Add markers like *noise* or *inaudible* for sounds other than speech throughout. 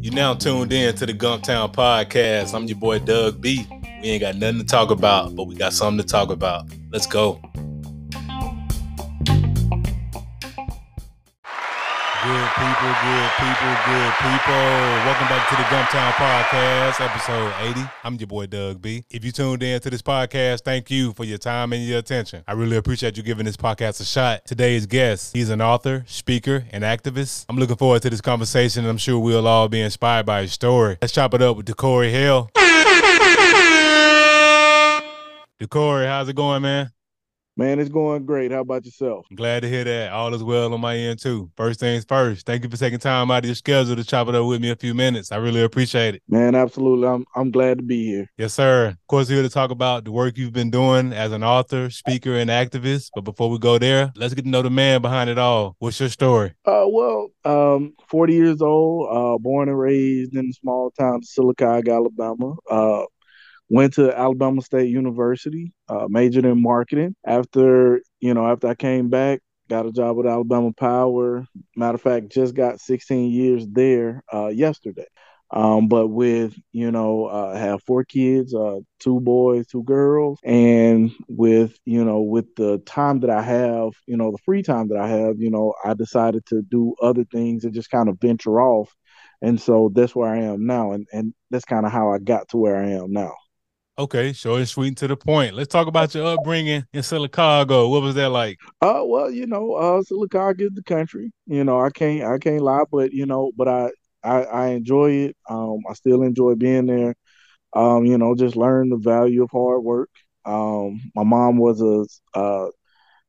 You now tuned in to the Gumptown Podcast. I'm your boy Doug B. We ain't got nothing to talk about, but we got something to talk about. Let's go. Good people, good people, good people. Welcome back to the Gumptown Podcast, episode 80. I'm your boy Doug B. If you tuned in to this podcast, thank you for your time and your attention. I really appreciate you giving this podcast a shot. Today's guest, he's an author, speaker, and activist. I'm looking forward to this conversation, and I'm sure we'll all be inspired by his story. Let's chop it up with DeCorey Hale. DeCorey, how's it going, man? Man, it's going great. How about yourself? I'm glad to hear that. All is well on my end too. First things first. Thank you for taking time out of your schedule to chop it up with me a few minutes. I really appreciate it. Man, absolutely. I'm I'm glad to be here. Yes, sir. Of course, here to talk about the work you've been doing as an author, speaker, and activist. But before we go there, let's get to know the man behind it all. What's your story? Uh, well, um, 40 years old, uh, born and raised in the small town of Alabama. Uh, went to Alabama State University, uh, majored in marketing. After you know, after I came back, got a job with Alabama Power. Matter of fact, just got 16 years there uh, yesterday. Um, but with you know, uh, have four kids, uh, two boys, two girls, and with you know, with the time that I have, you know, the free time that I have, you know, I decided to do other things and just kind of venture off, and so that's where I am now, and and that's kind of how I got to where I am now. Okay, short and sweet and to the point. Let's talk about your upbringing in Sylacauga. What was that like? Uh, well, you know, uh, Sylacauga is the country. You know, I can't, I can't lie, but you know, but I, I, I enjoy it. Um, I still enjoy being there. Um, you know, just learn the value of hard work. Um, my mom was a, a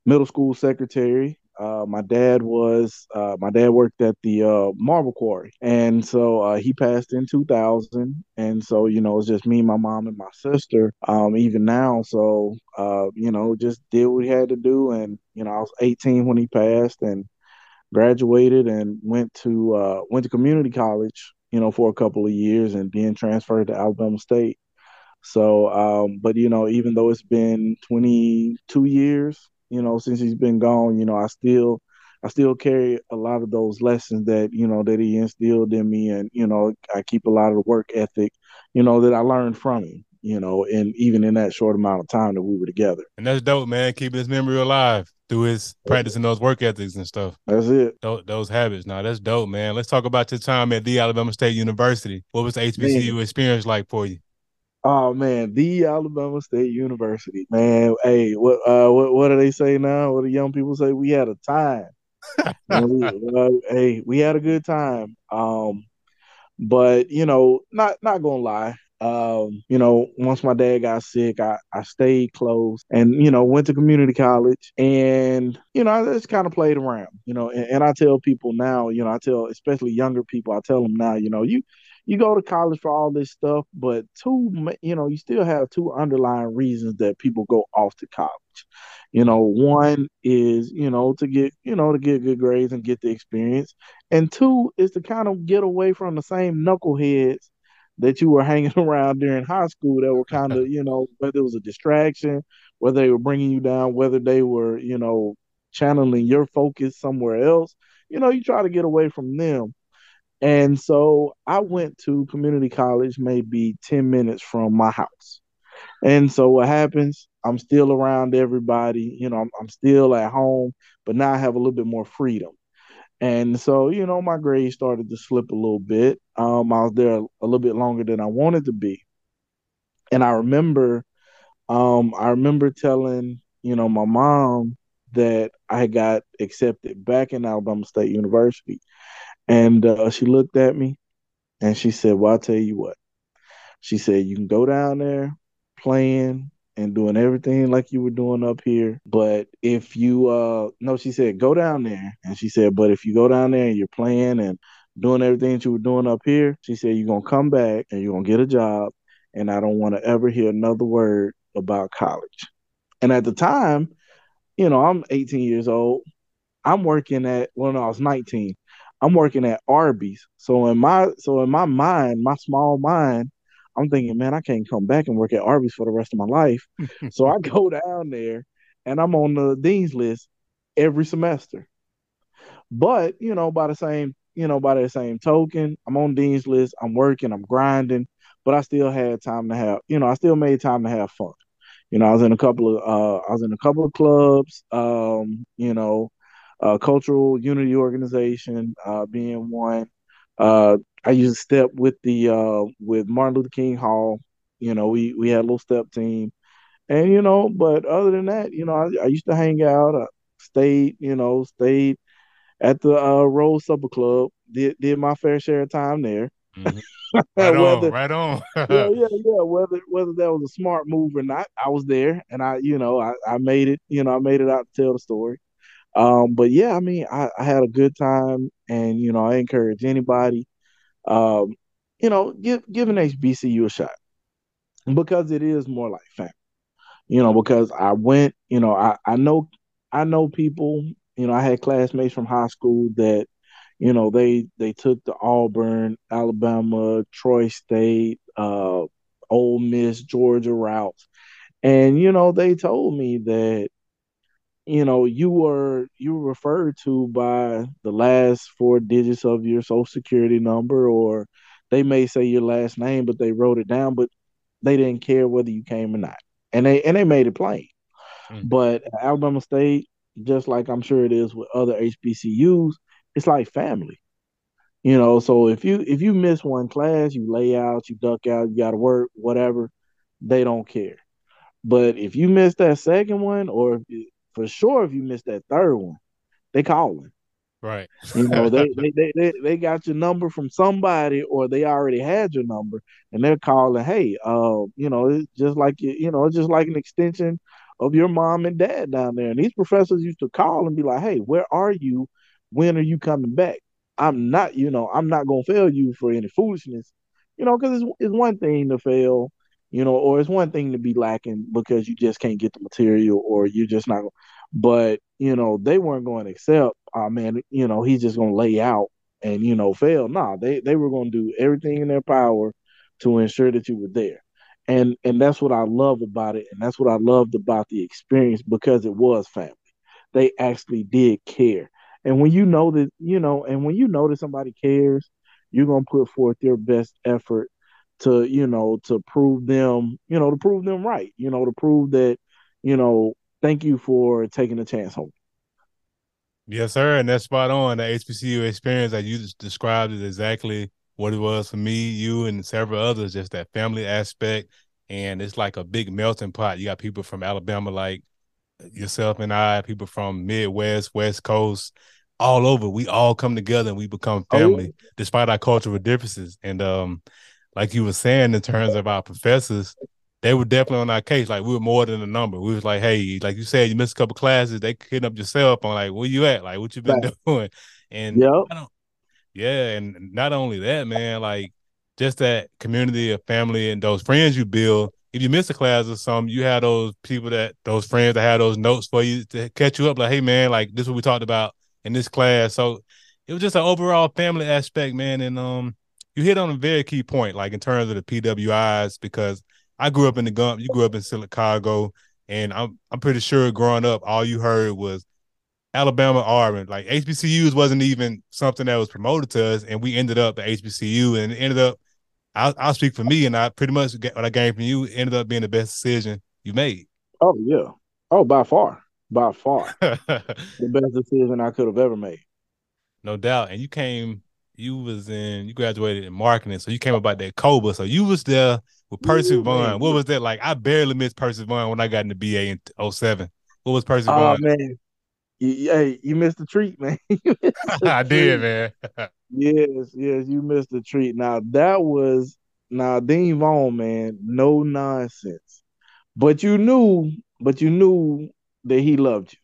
middle school secretary. Uh, my dad was uh, my dad worked at the uh, marble quarry, and so uh, he passed in 2000. And so you know, it's just me, my mom, and my sister. Um, even now, so uh, you know, just did what we had to do. And you know, I was 18 when he passed, and graduated and went to went to community college. You know, for a couple of years, and then transferred to Alabama State. So, um, but you know, even though it's been 22 years you know, since he's been gone, you know, I still I still carry a lot of those lessons that, you know, that he instilled in me and, you know, I keep a lot of the work ethic, you know, that I learned from him, you know, and even in that short amount of time that we were together. And that's dope, man, keeping his memory alive through his practicing those work ethics and stuff. That's it. Those, those habits. Now that's dope, man. Let's talk about your time at the Alabama State University. What was the HBCU man. experience like for you? Oh man, the Alabama State University, man. Hey, what uh, what what do they say now? What do young people say? We had a time. we, *laughs* uh, hey, we had a good time. Um, but you know, not not gonna lie. Um, you know, once my dad got sick, I, I stayed close and, you know, went to community college and, you know, I just kind of played around, you know, and, and I tell people now, you know, I tell especially younger people, I tell them now, you know, you you go to college for all this stuff, but two, you know, you still have two underlying reasons that people go off to college. You know, one is, you know, to get, you know, to get good grades and get the experience. And two is to kind of get away from the same knuckleheads that you were *laughs* hanging around during high school that were kind of, *laughs* you know, whether it was a distraction, whether they were bringing you down, whether they were, you know, channeling your focus somewhere else. You know, you try to get away from them. And so I went to community college maybe 10 minutes from my house. And so what happens? I'm still around everybody, you know, I'm, I'm still at home, but now I have a little bit more freedom. And so, you know, my grades started to slip a little bit. Um, I was there a, a little bit longer than I wanted to be. And I remember, um, I remember telling, you know, my mom that I got accepted back in Alabama State University. And uh, she looked at me and she said, Well, I'll tell you what. She said, You can go down there playing and doing everything like you were doing up here. But if you, uh, no, she said, Go down there. And she said, But if you go down there and you're playing and doing everything that you were doing up here, she said, You're going to come back and you're going to get a job. And I don't want to ever hear another word about college. And at the time, you know, I'm 18 years old. I'm working at, well, no, I was 19. I'm working at Arby's. So in my so in my mind, my small mind, I'm thinking, man, I can't come back and work at Arby's for the rest of my life. *laughs* so I go down there and I'm on the dean's list every semester. But you know, by the same you know by the same token, I'm on Dean's list. I'm working. I'm grinding, but I still had time to have you know I still made time to have fun. You know, I was in a couple of uh, I was in a couple of clubs. Um, you know, uh, cultural unity organization uh, being one. Uh, I used to step with the uh, with Martin Luther King Hall. You know, we we had a little step team, and you know, but other than that, you know, I, I used to hang out. I stayed, you know, stayed at the uh, Rose Supper Club. Did did my fair share of time there. Mm-hmm. Right whether, on, right on. *laughs* yeah, yeah, yeah. Whether whether that was a smart move or not, I was there, and I, you know, I, I made it. You know, I made it out to tell the story. Um, but yeah, I mean, I, I had a good time, and you know, I encourage anybody, um, you know, give give an HBCU a shot because it is more like family. You know, because I went, you know, I I know I know people. You know, I had classmates from high school that, you know, they they took the Auburn, Alabama, Troy State, uh, Ole Miss, Georgia routes, and you know, they told me that you know, you were you were referred to by the last four digits of your social security number, or they may say your last name, but they wrote it down, but they didn't care whether you came or not, and they and they made it plain. Mm. But Alabama State, just like I'm sure it is with other HBCUs, it's like family. You know, so if you if you miss one class, you lay out, you duck out, you got to work, whatever, they don't care. But if you miss that second one, or for sure if you miss that third one, they calling. Right. you know, *laughs* they, they, they, they, they got your number from somebody or they already had your number and they're calling, hey, uh, you know, it's just like you, you know, it's just like an extension of your mom and dad down there. And these professors used to call and be like, hey, where are you? When are you coming back? I'm not, you know, I'm not gonna fail you for any foolishness. You know, because it's, it's one thing to fail you know, or it's one thing to be lacking because you just can't get the material or you're just not. But you know, they weren't going to accept. Oh man, you know, he's just going to lay out and you know fail. Nah, they they were going to do everything in their power to ensure that you were there. And and that's what I love about it, and that's what I loved about the experience because it was family. They actually did care. And when you know that, you know, and when you know that somebody cares, you're gonna put forth your best effort to you know to prove them you know to prove them right you know to prove that you know thank you for taking a chance home yes sir and that's spot on. The hbcu experience that you just described is exactly what it was for me you and several others just that family aspect and it's like a big melting pot. You got people from alabama like yourself and i people from midwest west coast all over. We all come together and we become oh, family oh. despite our cultural differences and um like you were saying in terms of our professors, they were definitely on our case. Like we were more than a number. We was like, hey, like you said, you missed a couple classes. They hitting up yourself on like, where you at? Like, what you been right. *laughs* doing? And yep. yeah, and not only that, man, like just that community of family and those friends you build. If you miss a class or something, you have those people that those friends that have those notes for you to catch you up. Like, hey, man, like this is what we talked about in this class. So it was just an overall family aspect, man. And um, you hit on a very key point, like in terms of the PWIs, because I grew up in the Gump, you grew up in Chicago, and I'm I'm pretty sure growing up, all you heard was Alabama, Auburn. Like HBCUs wasn't even something that was promoted to us, and we ended up at HBCU, and ended up. I'll, I'll speak for me, and I pretty much get what I gained from you ended up being the best decision you made. Oh yeah, oh by far, by far, *laughs* the best decision I could have ever made. No doubt, and you came you was in you graduated in marketing, so you came about that COBA. So you was there with Percy Ooh, Vaughn. What was that like? I barely missed Percy Vaughn when I got in the BA in 07. What was Percy oh, Vaughn? Oh man. You, hey, you missed the treat, *laughs* man. *laughs* I did, man. yes, yes, you missed the treat. Now that was now Dean Vaughn, man, no nonsense. But you knew, but you knew that he loved you.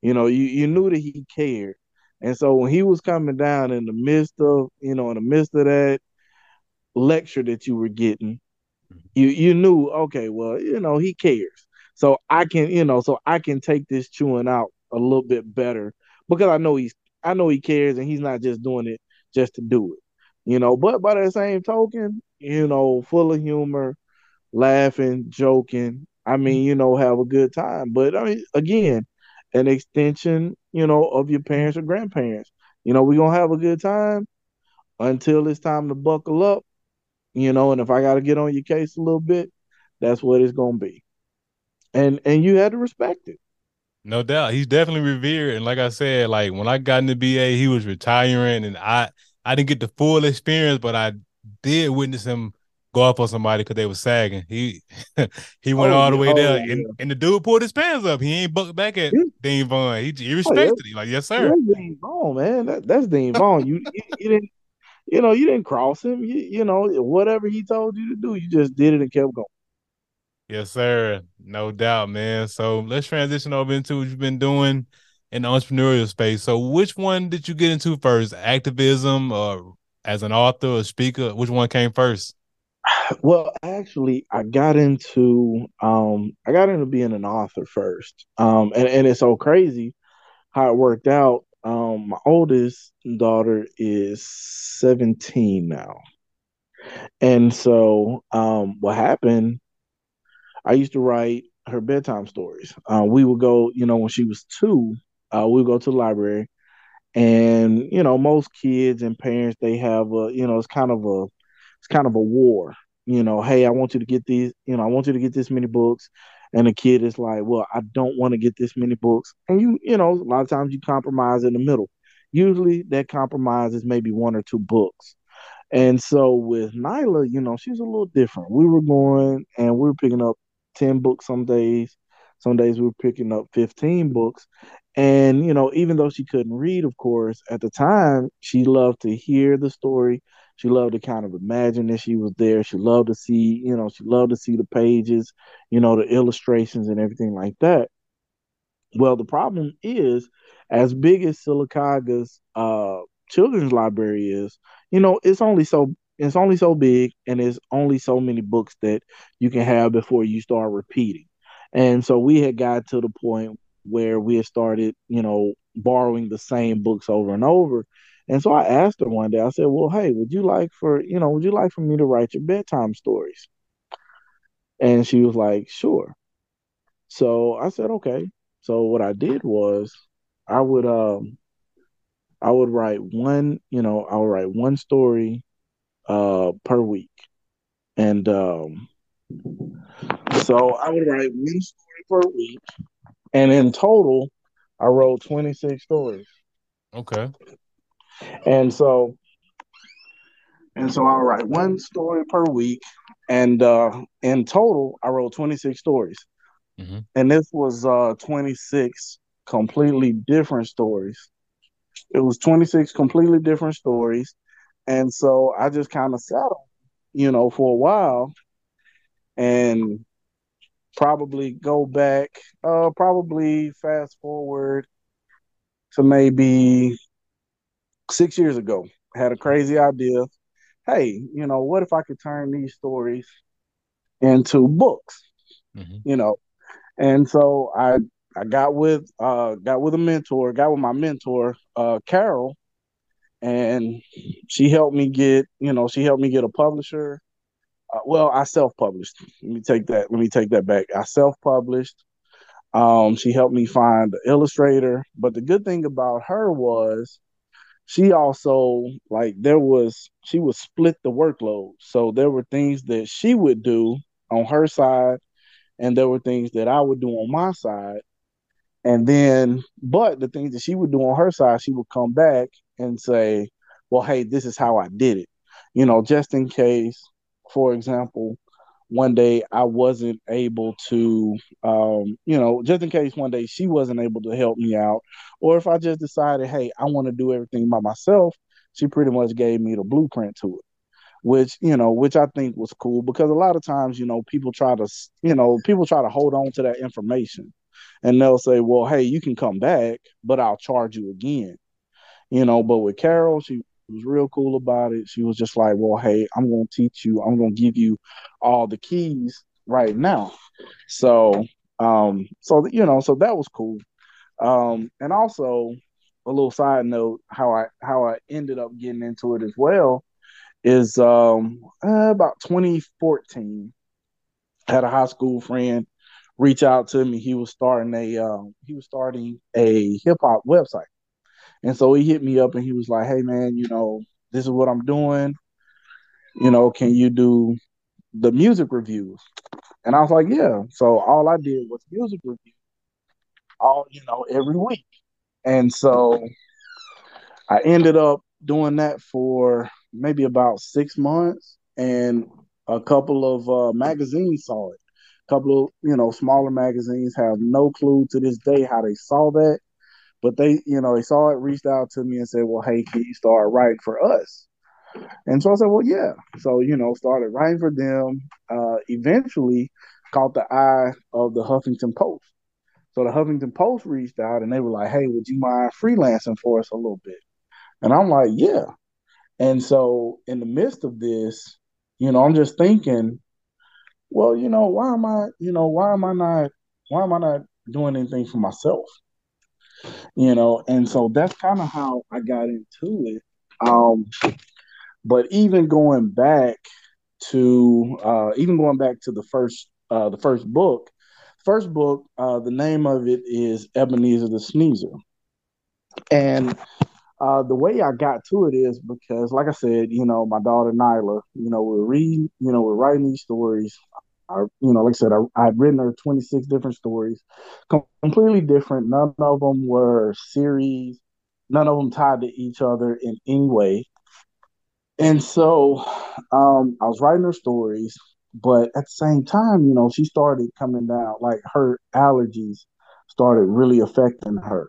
You know, you, you knew that he cared. And so when he was coming down in the midst of, you know, in the midst of that lecture that you were getting, mm-hmm. you you knew, okay, well, you know, he cares. So I can, you know, so I can take this chewing out a little bit better because I know he's I know he cares and he's not just doing it just to do it. You know, but by the same token, you know, full of humor, laughing, joking. I mean, you know, have a good time. But I mean, again, an extension, you know, of your parents or grandparents. You know, we're gonna have a good time until it's time to buckle up, you know, and if I gotta get on your case a little bit, that's what it's gonna be. And and you had to respect it. No doubt. He's definitely revered. And like I said, like when I got into BA, he was retiring and I I didn't get the full experience, but I did witness him go up on somebody because they were sagging. He *laughs* he went oh, all the way oh, there, yeah. and, and the dude pulled his pants up. He ain't bucked back at. Dean Vaughn. He, he respected oh, yeah. like, yes, sir. That's Dean Vaughn, man. That, that's Dean Vaughn. you, you, you didn't you know, you didn't cross him. You, you know, whatever he told you to do, you just did it and kept going. Yes, sir. No doubt, man. So let's transition over into what you've been doing in the entrepreneurial space. So which one did you get into first? Activism or as an author or speaker? Which one came first? Well, actually, I got into um I got into being an author first. Um and, and it's so crazy how it worked out. Um my oldest daughter is 17 now. And so um what happened I used to write her bedtime stories. Uh, we would go, you know, when she was two, uh, we would go to the library, and you know, most kids and parents they have a, you know, it's kind of a, kind of a war. You know, hey, I want you to get these, you know, I want you to get this many books, and the kid is like, well, I don't want to get this many books, and you, you know, a lot of times you compromise in the middle. Usually, that compromise is maybe one or two books. And so with Nyla, you know, she's a little different. We were going and we were picking up 10 books some days. Some days we were picking up 15 books. And, you know, even though she couldn't read, of course, at the time, she loved to hear the story. She loved to kind of imagine that she was there. She loved to see, you know, she loved to see the pages, you know, the illustrations and everything like that. Well, the problem is, as big as Sylacauga's uh, children's library is, you know, it's only so it's only so big and there's only so many books that you can have before you start repeating. And so we had got to the point where we had started, you know, borrowing the same books over and over. And so I asked her one day, I said, Well, hey, would you like for, you know, would you like for me to write your bedtime stories? And she was like, Sure. So I said, Okay. So what I did was I would um I would write one, you know, I would write one story uh, per week. And um, so I would write one story per week. And in total, I wrote 26 stories. Okay. And so and so I'll write one story per week. And uh, in total, I wrote 26 stories. Mm-hmm. And this was uh, 26 completely different stories. It was 26 completely different stories. And so I just kind of settled, you know, for a while and probably go back, uh, probably fast forward to maybe six years ago. Had a crazy idea. Hey, you know, what if I could turn these stories into books? Mm-hmm. You know, and so I I got with uh got with a mentor, got with my mentor, uh Carol, and she helped me get you know she helped me get a publisher uh, well i self-published let me take that let me take that back i self-published um, she helped me find the illustrator but the good thing about her was she also like there was she would split the workload so there were things that she would do on her side and there were things that i would do on my side and then, but the things that she would do on her side, she would come back and say, well, hey, this is how I did it. You know, just in case, for example, one day I wasn't able to, um, you know, just in case one day she wasn't able to help me out, or if I just decided, hey, I want to do everything by myself, she pretty much gave me the blueprint to it which you know which i think was cool because a lot of times you know people try to you know people try to hold on to that information and they'll say, "Well, hey, you can come back, but I'll charge you again." You know, but with Carol, she was real cool about it. She was just like, "Well, hey, I'm going to teach you. I'm going to give you all the keys right now." So, um, so you know, so that was cool. Um, and also a little side note how I how I ended up getting into it as well is um uh, about 2014 had a high school friend reach out to me. He was starting a um, he was starting a hip hop website, and so he hit me up and he was like, "Hey man, you know this is what I'm doing. You know, can you do the music reviews?" And I was like, "Yeah." So all I did was music reviews, all you know, every week, and so I ended up doing that for maybe about six months, and a couple of uh, magazines saw it A couple of you know smaller magazines have no clue to this day how they saw that but they you know they saw it reached out to me and said well hey can you start writing for us? And so i said well yeah. So you know started writing for them uh, eventually caught the eye of the huffington post. So the huffington post reached out and they were like hey would you mind freelancing for us a little bit? And i'm like yeah. And so in the midst of this you know i'm just thinking well, you know, why am I, you know, why am I not, why am I not doing anything for myself? You know, and so that's kind of how I got into it. Um, but even going back to, uh, even going back to the first, uh, the first book, first book, uh, the name of it is Ebenezer the Sneezer, and uh, the way I got to it is because, like I said, you know, my daughter Nyla, you know, we're reading, you know, we're writing these stories. I, you know, like I said, I, I'd written her 26 different stories, completely different. None of them were series. None of them tied to each other in any way. And so um, I was writing her stories, but at the same time, you know, she started coming down, like her allergies started really affecting her.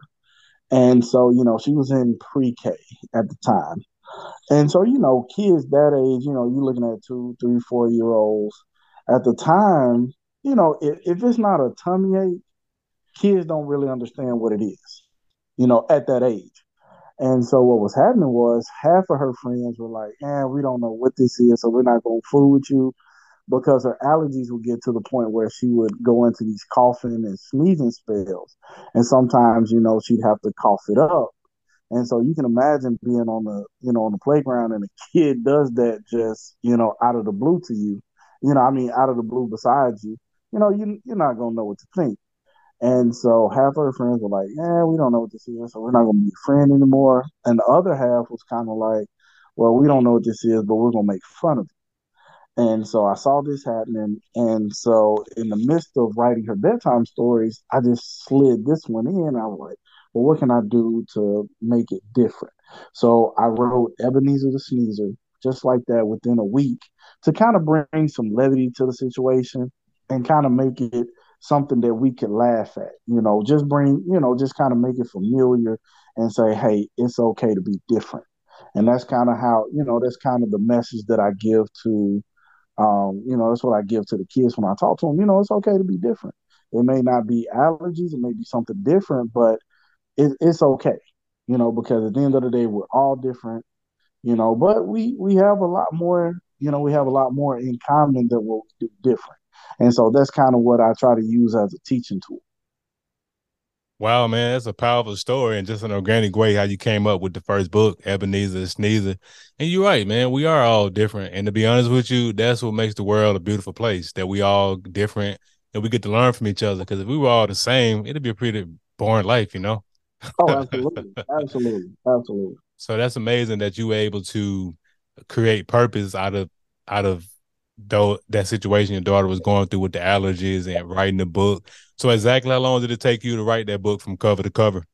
And so, you know, she was in pre K at the time. And so, you know, kids that age, you know, you're looking at two, three, four year olds. At the time, you know, if, if it's not a tummy ache, kids don't really understand what it is, you know, at that age. And so what was happening was half of her friends were like, "Yeah, we don't know what this is, so we're not gonna fool with you," because her allergies would get to the point where she would go into these coughing and sneezing spells, and sometimes, you know, she'd have to cough it up. And so you can imagine being on the, you know, on the playground and a kid does that just, you know, out of the blue to you. You know, I mean, out of the blue beside you. You know, you you're not gonna know what to think. And so half of her friends were like, "Yeah, we don't know what this is, so we're not gonna be friends anymore." And the other half was kind of like, "Well, we don't know what this is, but we're gonna make fun of it." And so I saw this happening. And so in the midst of writing her bedtime stories, I just slid this one in. I was like, well, what can I do to make it different? So I wrote Ebenezer the Sneezer just like that within a week to kind of bring some levity to the situation and kind of make it something that we could laugh at. You know, just bring, you know, just kind of make it familiar and say, hey, it's okay to be different. And that's kind of how, you know, that's kind of the message that I give to, um, you know, that's what I give to the kids when I talk to them. You know, it's okay to be different. It may not be allergies, it may be something different, but it, it's okay, you know, because at the end of the day, we're all different, you know, but we we have a lot more, you know, we have a lot more in common that we do different. And so that's kind of what I try to use as a teaching tool. Wow, man, that's a powerful story and just an organic way how you came up with the first book, Ebenezer Sneezer. And you're right, man. We are all different. And to be honest with you, that's what makes the world a beautiful place. That we all different and we get to learn from each other. Because if we were all the same, it'd be a pretty boring life, you know. Oh, *laughs* absolutely, absolutely, absolutely. So that's amazing that you were able to create purpose out of out of though that situation your daughter was going through with the allergies and writing the book. So exactly how long did it take you to write that book from cover to cover?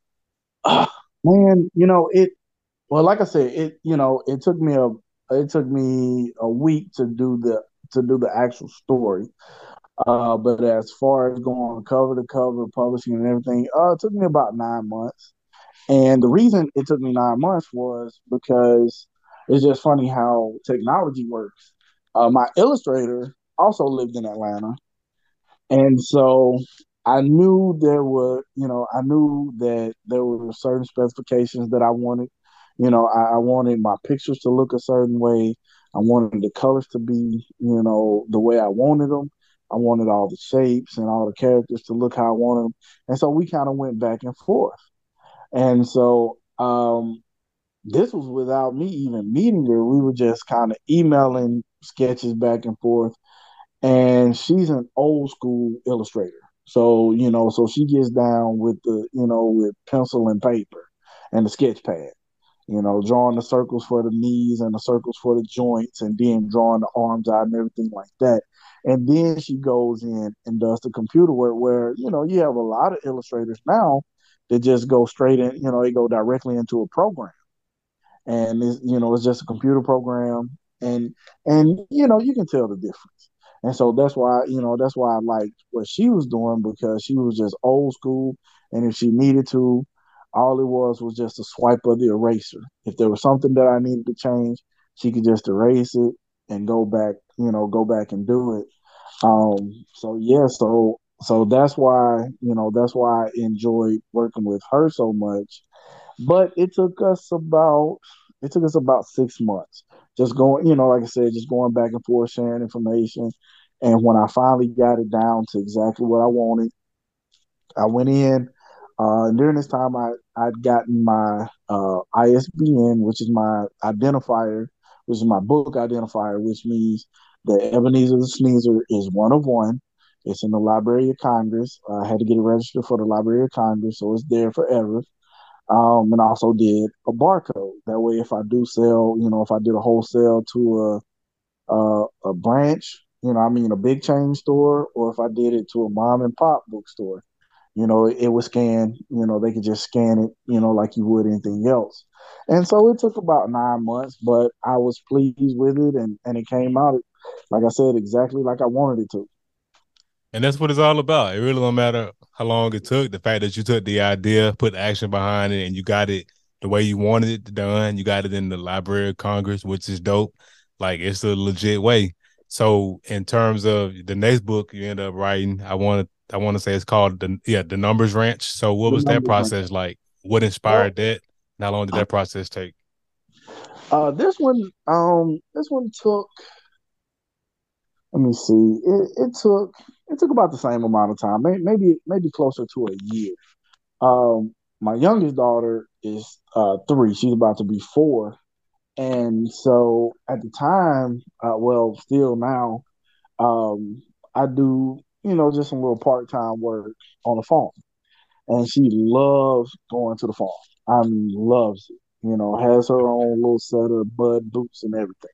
Uh, *sighs* man, you know it. Well, like I said, it you know it took me a it took me a week to do the to do the actual story. Uh, but as far as going cover to cover, publishing and everything, uh, it took me about nine months. And the reason it took me nine months was because it's just funny how technology works. Uh, my illustrator also lived in Atlanta, and so I knew there were, you know, I knew that there were certain specifications that I wanted. You know, I, I wanted my pictures to look a certain way. I wanted the colors to be, you know, the way I wanted them. I wanted all the shapes and all the characters to look how I wanted them. And so we kind of went back and forth. And so um, this was without me even meeting her. We were just kind of emailing sketches back and forth. And she's an old school illustrator. So, you know, so she gets down with the, you know, with pencil and paper and the sketch pad, you know, drawing the circles for the knees and the circles for the joints and then drawing the arms out and everything like that. And then she goes in and does the computer work where, you know, you have a lot of illustrators now that just go straight in, you know, they go directly into a program. And it's, you know, it's just a computer program and and you know, you can tell the difference. And so that's why, you know, that's why I liked what she was doing because she was just old school. And if she needed to, all it was was just a swipe of the eraser. If there was something that I needed to change, she could just erase it and go back, you know, go back and do it. Um, so yeah, so so that's why, you know, that's why I enjoyed working with her so much. But it took us about it took us about six months. Just going, you know, like I said, just going back and forth, sharing information. And when I finally got it down to exactly what I wanted, I went in. Uh, and during this time, I I'd gotten my uh, ISBN, which is my identifier, which is my book identifier, which means that Ebenezer the Sneezer is one of one. It's in the Library of Congress. I had to get it registered for the Library of Congress, so it's there forever. Um, and I also did a barcode. That way, if I do sell, you know, if I did a wholesale to a a, a branch, you know, I mean, a big chain store, or if I did it to a mom and pop bookstore, you know, it, it was scan. You know, they could just scan it, you know, like you would anything else. And so it took about nine months, but I was pleased with it, and and it came out, like I said, exactly like I wanted it to. And that's what it's all about. It really don't matter how long it took. The fact that you took the idea, put action behind it, and you got it the way you wanted it done. You got it in the Library of Congress, which is dope. Like it's a legit way. So in terms of the next book you end up writing, I want to I want to say it's called the yeah the Numbers Ranch. So what was that process like? What inspired that? how long did that process take? Uh, this one um this one took let me see. It, it took it took about the same amount of time, maybe maybe closer to a year. Um, my youngest daughter is uh, three; she's about to be four, and so at the time, uh, well, still now, um, I do you know just some little part time work on the farm, and she loves going to the farm. I mean, loves it. You know, has her own little set of bud boots and everything.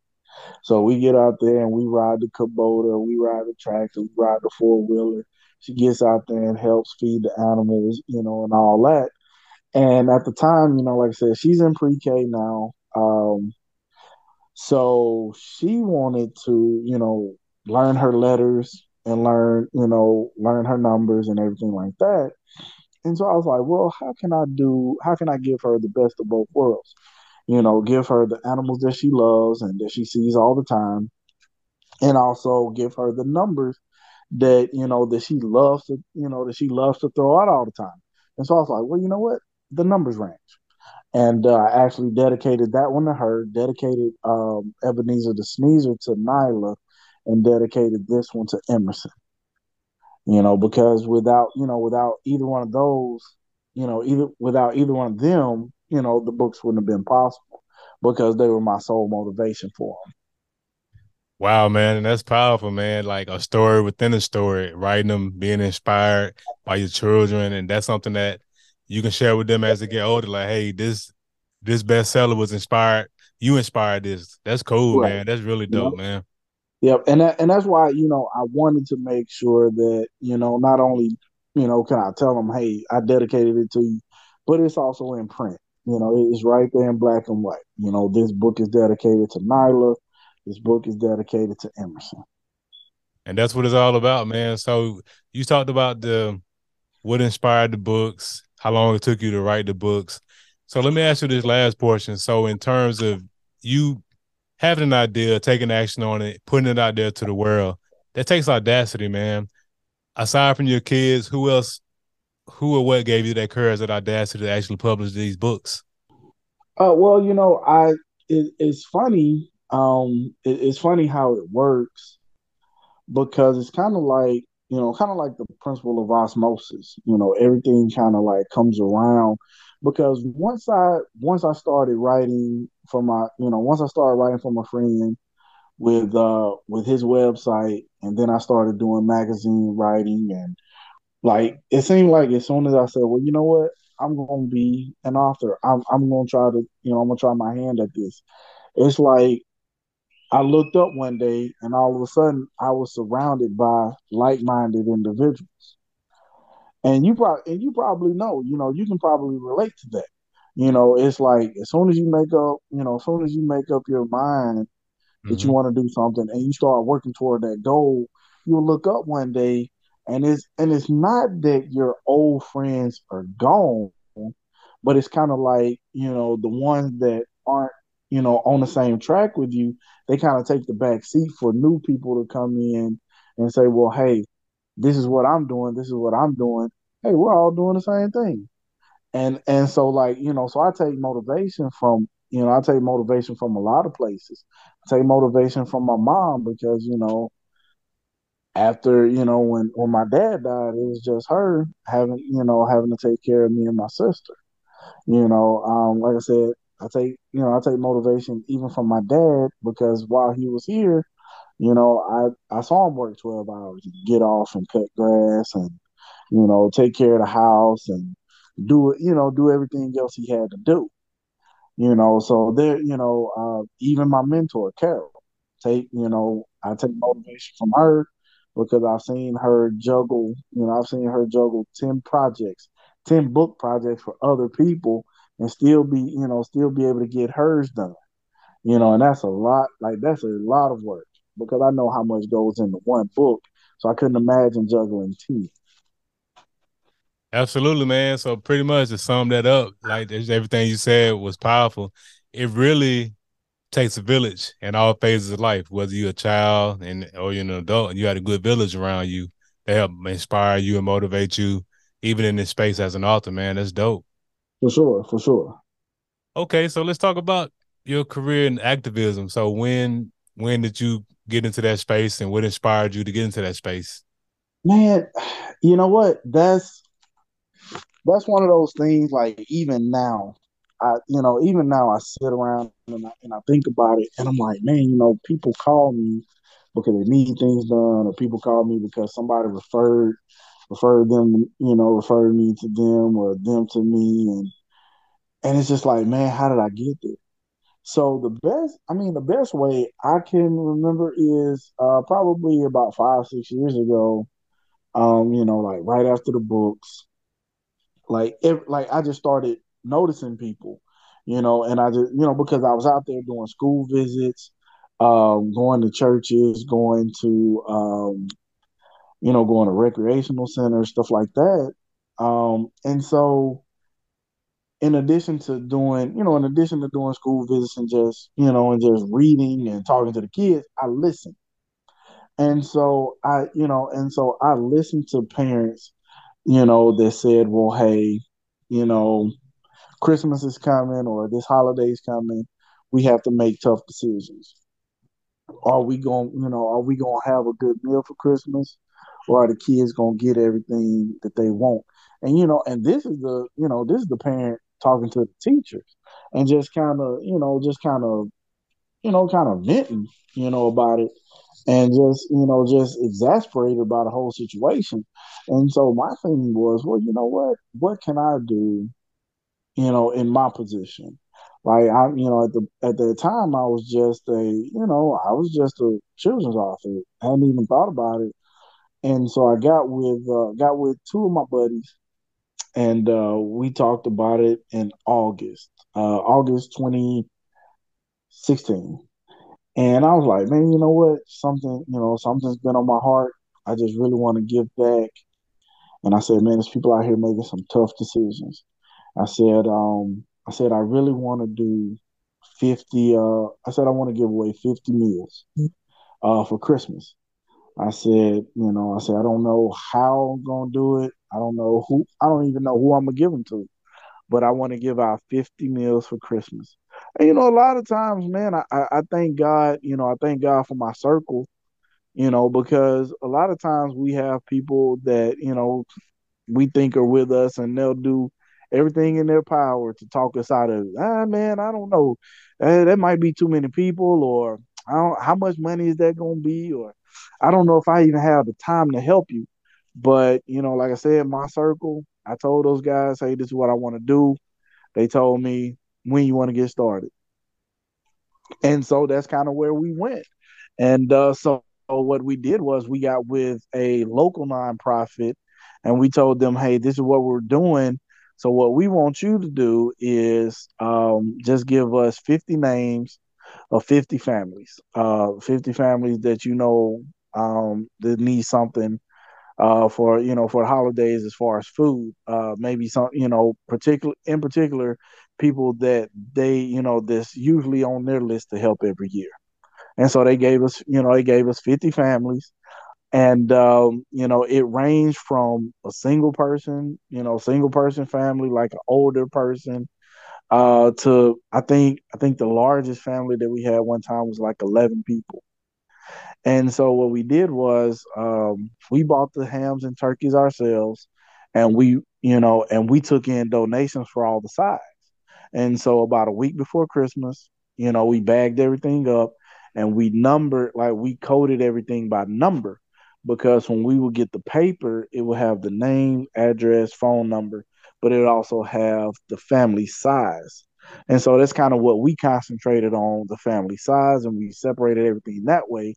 So we get out there and we ride the Kubota, we ride the tractor, we ride the four wheeler. She gets out there and helps feed the animals, you know, and all that. And at the time, you know, like I said, she's in pre-K now. Um, so she wanted to, you know, learn her letters and learn, you know, learn her numbers and everything like that. And so I was like, well, how can I do, how can I give her the best of both worlds? You know, give her the animals that she loves and that she sees all the time, and also give her the numbers that you know that she loves to, you know, that she loves to throw out all the time. And so I was like, well, you know what, the Numbers Ranch. And uh, I actually dedicated that one to her, dedicated um, Ebenezer the Sneezer to Nyla, and dedicated this one to Emerson. You know, because without, you know, without either one of those, you know, either without either one of them, you know, the books wouldn't have been possible because they were my sole motivation for them. Wow, man, and that's powerful, man. Like a story within a story, writing them, being inspired by your children, and that's something that you can share with them as they get older. Like, hey, this this bestseller was inspired. You inspired this. That's cool, right. man. That's really dope, yep. man. Yep, and that, and that's why you know I wanted to make sure that you know not only you know can I tell them, hey, I dedicated it to you, but it's also in print. You know, it's right there in black and white. You know, this book is dedicated to Nyla. This book is dedicated to Emerson. And that's what it's all about, man. So you talked about the what inspired the books, how long it took you to write the books. So let me ask you this last portion. So in terms of you having an idea, taking action on it, putting it out there to the world, that takes audacity, man. Aside from your kids, who else who or what gave you that courage, that audacity to actually publish these books? Uh, well, you know, I it, it's funny. Um, it, it's funny how it works because it's kind of like you know, kind of like the principle of osmosis. You know, everything kind of like comes around because once I once I started writing for my you know once I started writing for my friend with uh with his website and then I started doing magazine writing and like it seemed like as soon as I said, well, you know what, I'm gonna be an author. I'm I'm gonna try to, you know, I'm gonna try my hand at this. It's like I looked up one day and all of a sudden I was surrounded by like-minded individuals. And you probably and you probably know, you know, you can probably relate to that. You know, it's like as soon as you make up, you know, as soon as you make up your mind that mm-hmm. you want to do something and you start working toward that goal, you'll look up one day and it's and it's not that your old friends are gone, but it's kind of like, you know, the ones that aren't, you know, on the same track with you, they kind of take the back seat for new people to come in and say, well, hey, this is what I'm doing, this is what I'm doing. Hey, we're all doing the same thing. And and so like, you know, so I take motivation from, you know, I take motivation from a lot of places. I take motivation from my mom because, you know, after, you know, when when my dad died, it was just her having, you know, having to take care of me and my sister. You know, um, like I said, I take, you know, I take motivation even from my dad because while he was here, you know, I, I saw him work 12 hours, get off and cut grass and, you know, take care of the house and do you know, do everything else he had to do. You know, so there, you know, uh, even my mentor, Carol, take, you know, I take motivation from her because I've seen her juggle, you know, I've seen her juggle 10 projects, 10 book projects for other people and still be, you know, still be able to get hers done. You know, and that's a lot, like that's a lot of work because I know how much goes into one book. So I couldn't imagine juggling two. Absolutely, man. So pretty much to sum that up, like everything you said was powerful. It really takes a village in all phases of life, whether you're a child and or you're an adult and you had a good village around you they help inspire you and motivate you, even in this space as an author, man. That's dope. For sure, for sure. Okay, so let's talk about your career in activism. So when when did you get into that space and what inspired you to get into that space? Man, you know what? That's that's one of those things like even now, I you know, even now I sit around and I, and I think about it and I'm like, man, you know, people call me because they need things done or people call me because somebody referred referred them, you know, referred me to them or them to me and and it's just like, man, how did I get there? So the best, I mean, the best way I can remember is uh, probably about five, six years ago. Um, you know, like right after the books, like if, like I just started noticing people, you know, and I just, you know, because I was out there doing school visits, um, going to churches, going to, um, you know, going to recreational centers, stuff like that. Um, and so in addition to doing, you know, in addition to doing school visits and just, you know, and just reading and talking to the kids, I listen. And so I, you know, and so I listened to parents, you know, that said, well, hey, you know, Christmas is coming or this holiday is coming. We have to make tough decisions. Are we going, you know, are we going to have a good meal for Christmas? Or are the kids going to get everything that they want? And, you know, and this is the, you know, this is the parent talking to the teachers and just kind of, you know, just kind of, you know, kind of venting, you know, about it and just, you know, just exasperated by the whole situation. And so my thing was, well, you know what? What can I do, you know, in my position? Like I, you know, at the at the time I was just a, you know, I was just a children's author. I hadn't even thought about it. And so I got with uh, got with two of my buddies and uh, we talked about it in August, uh, August 2016. And I was like, man, you know what? Something, you know, something's been on my heart. I just really want to give back. And I said, man, there's people out here making some tough decisions. I said, um, I said, I really want to do 50, uh, I said, I want to give away 50 meals uh, for Christmas. I said, you know, I said, I don't know how I'm going to do it. I don't know who. I don't even know who I'm gonna give them to, but I want to give out 50 meals for Christmas. And you know, a lot of times, man, I, I thank God. You know, I thank God for my circle. You know, because a lot of times we have people that you know we think are with us, and they'll do everything in their power to talk us out of. Ah, man, I don't know. Uh, that might be too many people, or how much money is that going to be, or I don't know if I even have the time to help you. But you know, like I said, my circle, I told those guys, hey, this is what I want to do. They told me when you want to get started. And so that's kind of where we went. And uh, so what we did was we got with a local nonprofit and we told them, hey, this is what we're doing. So what we want you to do is um, just give us 50 names of 50 families, uh, 50 families that you know um, that need something uh, for you know for holidays as far as food. Uh, maybe some you know particular in particular people that they you know that's usually on their list to help every year. And so they gave us you know they gave us 50 families. And um, you know, it ranged from a single person, you know, single person family, like an older person, uh, to I think I think the largest family that we had one time was like eleven people. And so what we did was um, we bought the hams and turkeys ourselves, and we, you know, and we took in donations for all the sides. And so about a week before Christmas, you know, we bagged everything up and we numbered, like we coded everything by number because when we would get the paper, it would have the name, address, phone number, but it also have the family size. And so that's kind of what we concentrated on the family size and we separated everything that way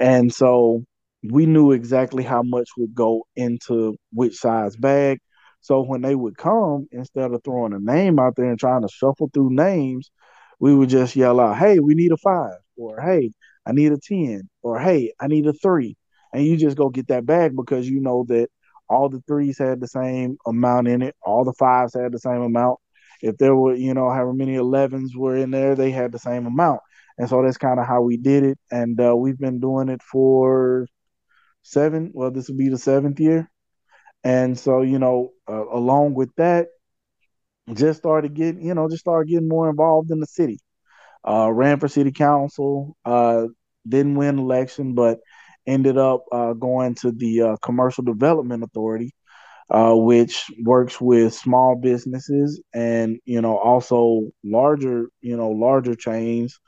and so we knew exactly how much would go into which size bag. So when they would come, instead of throwing a name out there and trying to shuffle through names, we would just yell out, Hey, we need a five, or Hey, I need a 10, or Hey, I need a three. And you just go get that bag because you know that all the threes had the same amount in it, all the fives had the same amount. If there were, you know, however many 11s were in there, they had the same amount. And so that's kind of how we did it. And uh, we've been doing it for seven. Well, this will be the seventh year. And so, you know, uh, along with that, just started getting, you know, just started getting more involved in the city. Uh, ran for city council, uh, didn't win election, but ended up uh, going to the uh, Commercial Development Authority, uh, which works with small businesses and you know also larger, you know, larger chains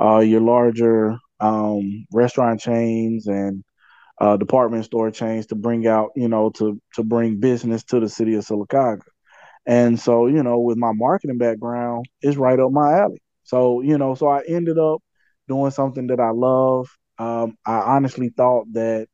uh, your larger um, restaurant chains and uh, department store chains to bring out, you know, to to bring business to the city of Sylacauga. And so, you know, with my marketing background, it's right up my alley. So, you know, so I ended up doing something that I love. Um, I honestly thought that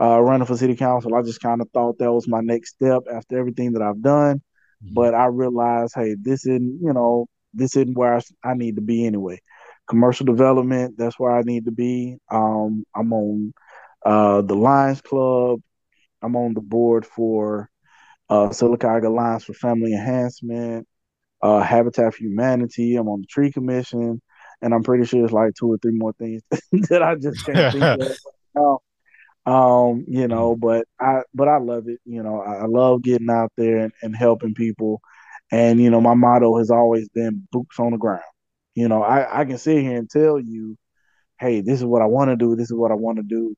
uh, running for city council, I just kind of thought that was my next step after everything that I've done. Mm-hmm. But I realized, hey, this isn't, you know, this isn't where I, I need to be anyway commercial development. That's where I need to be. Um, I'm on uh, the Lions Club. I'm on the board for uh, Sylacauga Alliance for Family Enhancement, uh, Habitat for Humanity. I'm on the Tree Commission, and I'm pretty sure it's like two or three more things *laughs* that I just can't think of right *laughs* now. Um, you know, mm. but I but I love it. You know, I, I love getting out there and, and helping people. And you know, my motto has always been boots on the ground. You know, I, I can sit here and tell you, hey, this is what I want to do. This is what I want to do.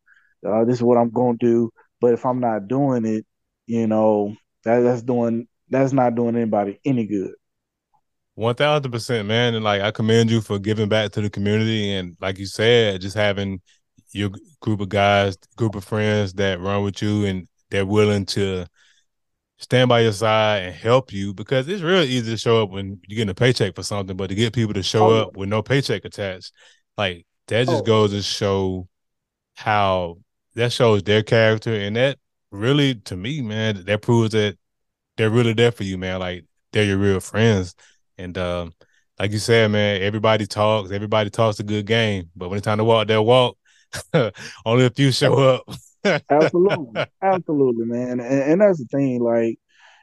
Uh, this is what I'm going to do. But if I'm not doing it, you know, that, that's doing that's not doing anybody any good. One thousand percent, man. And like I commend you for giving back to the community, and like you said, just having your group of guys, group of friends that run with you, and they're willing to stand by your side and help you because it's real easy to show up when you're getting a paycheck for something, but to get people to show oh. up with no paycheck attached, like that just oh. goes to show how that shows their character and that really to me, man, that proves that they're really there for you, man. Like they're your real friends. And um, like you said, man, everybody talks, everybody talks a good game, but when it's time to walk, they'll walk. *laughs* Only a few show up absolutely, absolutely, man. And, and that's the thing, like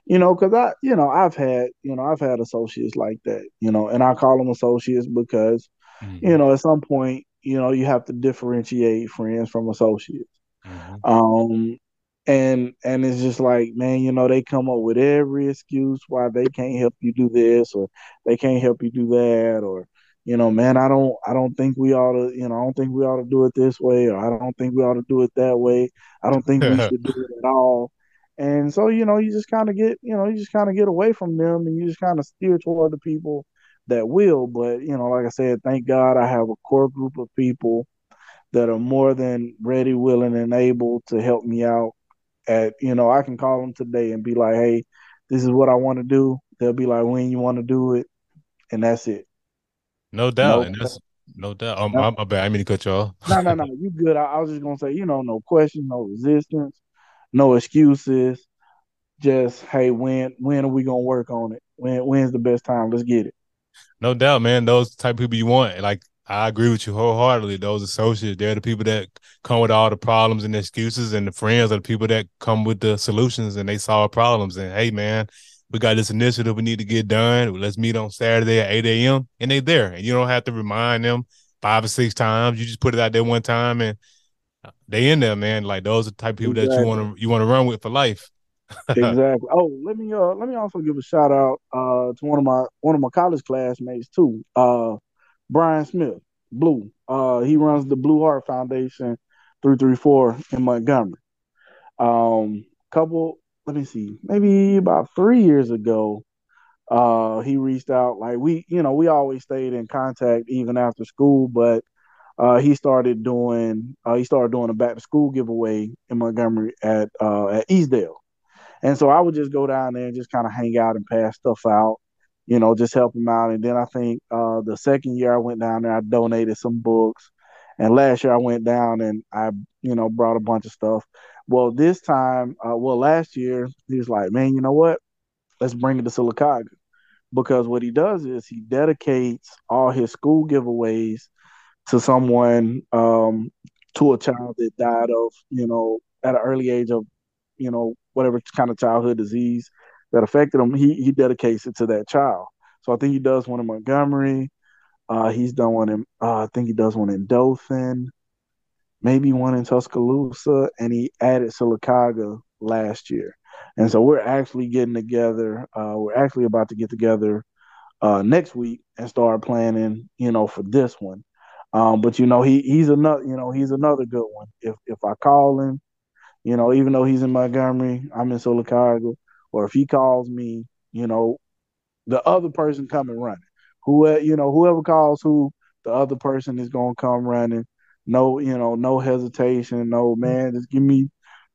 you know, because I, you know, I've had, you know, I've had associates like that, you know, and I call them associates because, mm-hmm. you know, at some point, you know, you have to differentiate friends from associates. Mm-hmm. Um, and and it's just like, man, you know, they come up with every excuse why they can't help you do this or they can't help you do that or you know, man, I don't, I don't think we ought to, you know, I don't think we ought to do it this way, or I don't think we ought to do it that way. I don't think we *laughs* should do it at all. And so, you know, you just kind of get, you know, you just kind of get away from them, and you just kind of steer toward the people that will. But you know, like I said, thank God I have a core group of people that are more than ready, willing, and able to help me out. At you know, I can call them today and be like, hey, this is what I want to do. They'll be like, when you want to do it, and that's it. No doubt, no, and that's no doubt. I'm, no, I'm, I'm bad. I mean to cut y'all no, no, no. You good? I, I was just gonna say, you know, no questions, no resistance, no excuses. Just hey, when when are we gonna work on it? When when's the best time? Let's get it. No doubt, man. Those type of people you want. Like I agree with you wholeheartedly. Those associates, they're the people that come with all the problems and excuses, and the friends are the people that come with the solutions and they solve problems. And hey, man, we got this initiative we need to get done. Let's meet on Saturday at 8 a.m. And they're there. And you don't have to remind them five or six times. You just put it out there one time and they in there, man. Like those are the type of people exactly. that you want to you want to run with for life. *laughs* exactly. Oh, let me uh let me also give a shout out uh to one of my one of my college classmates too. Uh Brian Smith, Blue. Uh he runs the Blue Heart Foundation 334 in Montgomery. Um couple let me see, maybe about three years ago, uh, he reached out. Like we, you know, we always stayed in contact even after school, but uh, he started doing uh, he started doing a back to school giveaway in Montgomery at uh, at Eastdale, and so I would just go down there and just kind of hang out and pass stuff out, you know, just help him out. And then I think uh, the second year I went down there, I donated some books, and last year I went down and I, you know, brought a bunch of stuff. Well, this time, uh, well, last year he was like, man, you know what? Let's bring it to Sylacauga because what he does is he dedicates all his school giveaways to someone, um, to a child that died of, you know, at an early age of, you know, whatever kind of childhood disease that affected him. He he dedicates it to that child. So I think he does one in Montgomery. Uh, he's done one in, uh, I think he does one in Dothan maybe one in Tuscaloosa, and he added Sylacauga last year. And so we're actually getting together. Uh, we're actually about to get together uh, next week and start planning, you know, for this one. Um, but you know, he he's another, you know, he's another good one. If if I call him, you know, even though he's in Montgomery, I'm in Sylacauga, or if he calls me, you know, the other person coming running. Who you know, whoever calls who, the other person is gonna come running no, you know, no hesitation, no man, just give me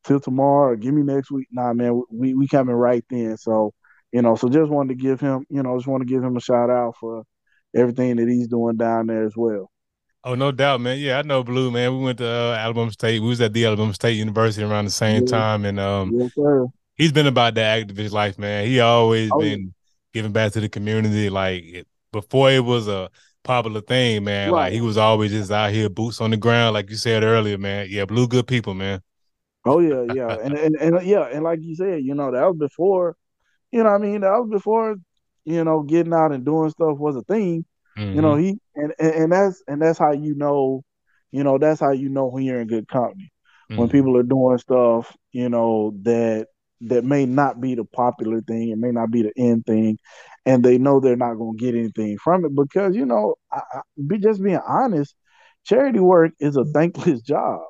till tomorrow or give me next week. Nah, man, we we coming right then. So, you know, so just wanted to give him, you know, just want to give him a shout out for everything that he's doing down there as well. Oh, no doubt, man. Yeah, I know Blue, man. We went to uh, Alabama State. We was at the Alabama State University around the same yeah. time, and um, yes, sir. He's been about that activist life, man. He always oh, been giving back to the community. Like before, it was a popular thing, man. Right. Like he was always just out here, boots on the ground, like you said earlier, man. Yeah, blue good people, man. Oh yeah, yeah, and, and and yeah, and like you said, you know, that was before, you know, I mean, that was before, you know, getting out and doing stuff was a thing. Mm-hmm. You know, mm-hmm. he and, and and that's and that's how you know, you know, that's how you know when you're in good company. Mm-hmm. When people are doing stuff, you know, that that may not be the popular thing, it may not be the end thing, and they know they're not going to get anything from it because you know, I, I, be just being honest, charity work is a thankless job.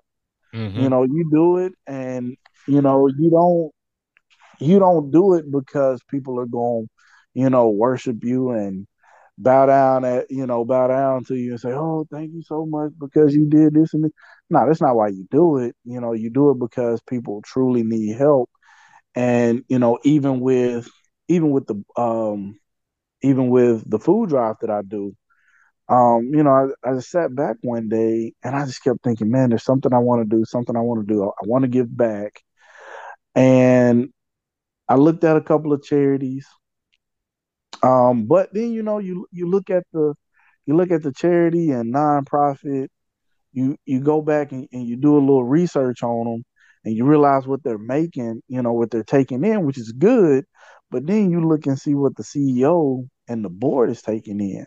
Mm-hmm. You know, you do it, and you know, you don't you don't do it because people are going, you know, worship you and bow down at you know bow down to you and say, "Oh, thank you so much because you did this and this." No, that's not why you do it. You know, you do it because people truly need help and you know even with even with the um even with the food drive that I do, um, you know, I, I just sat back one day and I just kept thinking, man, there's something I want to do, something I want to do. I, I want to give back. And I looked at a couple of charities. Um, but then you know, you you look at the you look at the charity and nonprofit, you you go back and, and you do a little research on them and you realize what they're making, you know, what they're taking in, which is good. But then you look and see what the CEO and the board is taking in.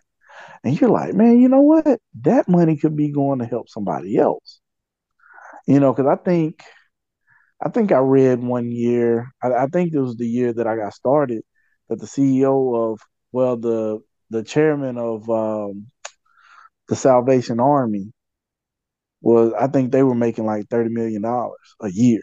And you're like, man, you know what? That money could be going to help somebody else. You know, because I think I think I read one year, I, I, think it was the year that I got started, that the CEO of well, the the chairman of um, the Salvation Army was I think they were making like thirty million dollars a year.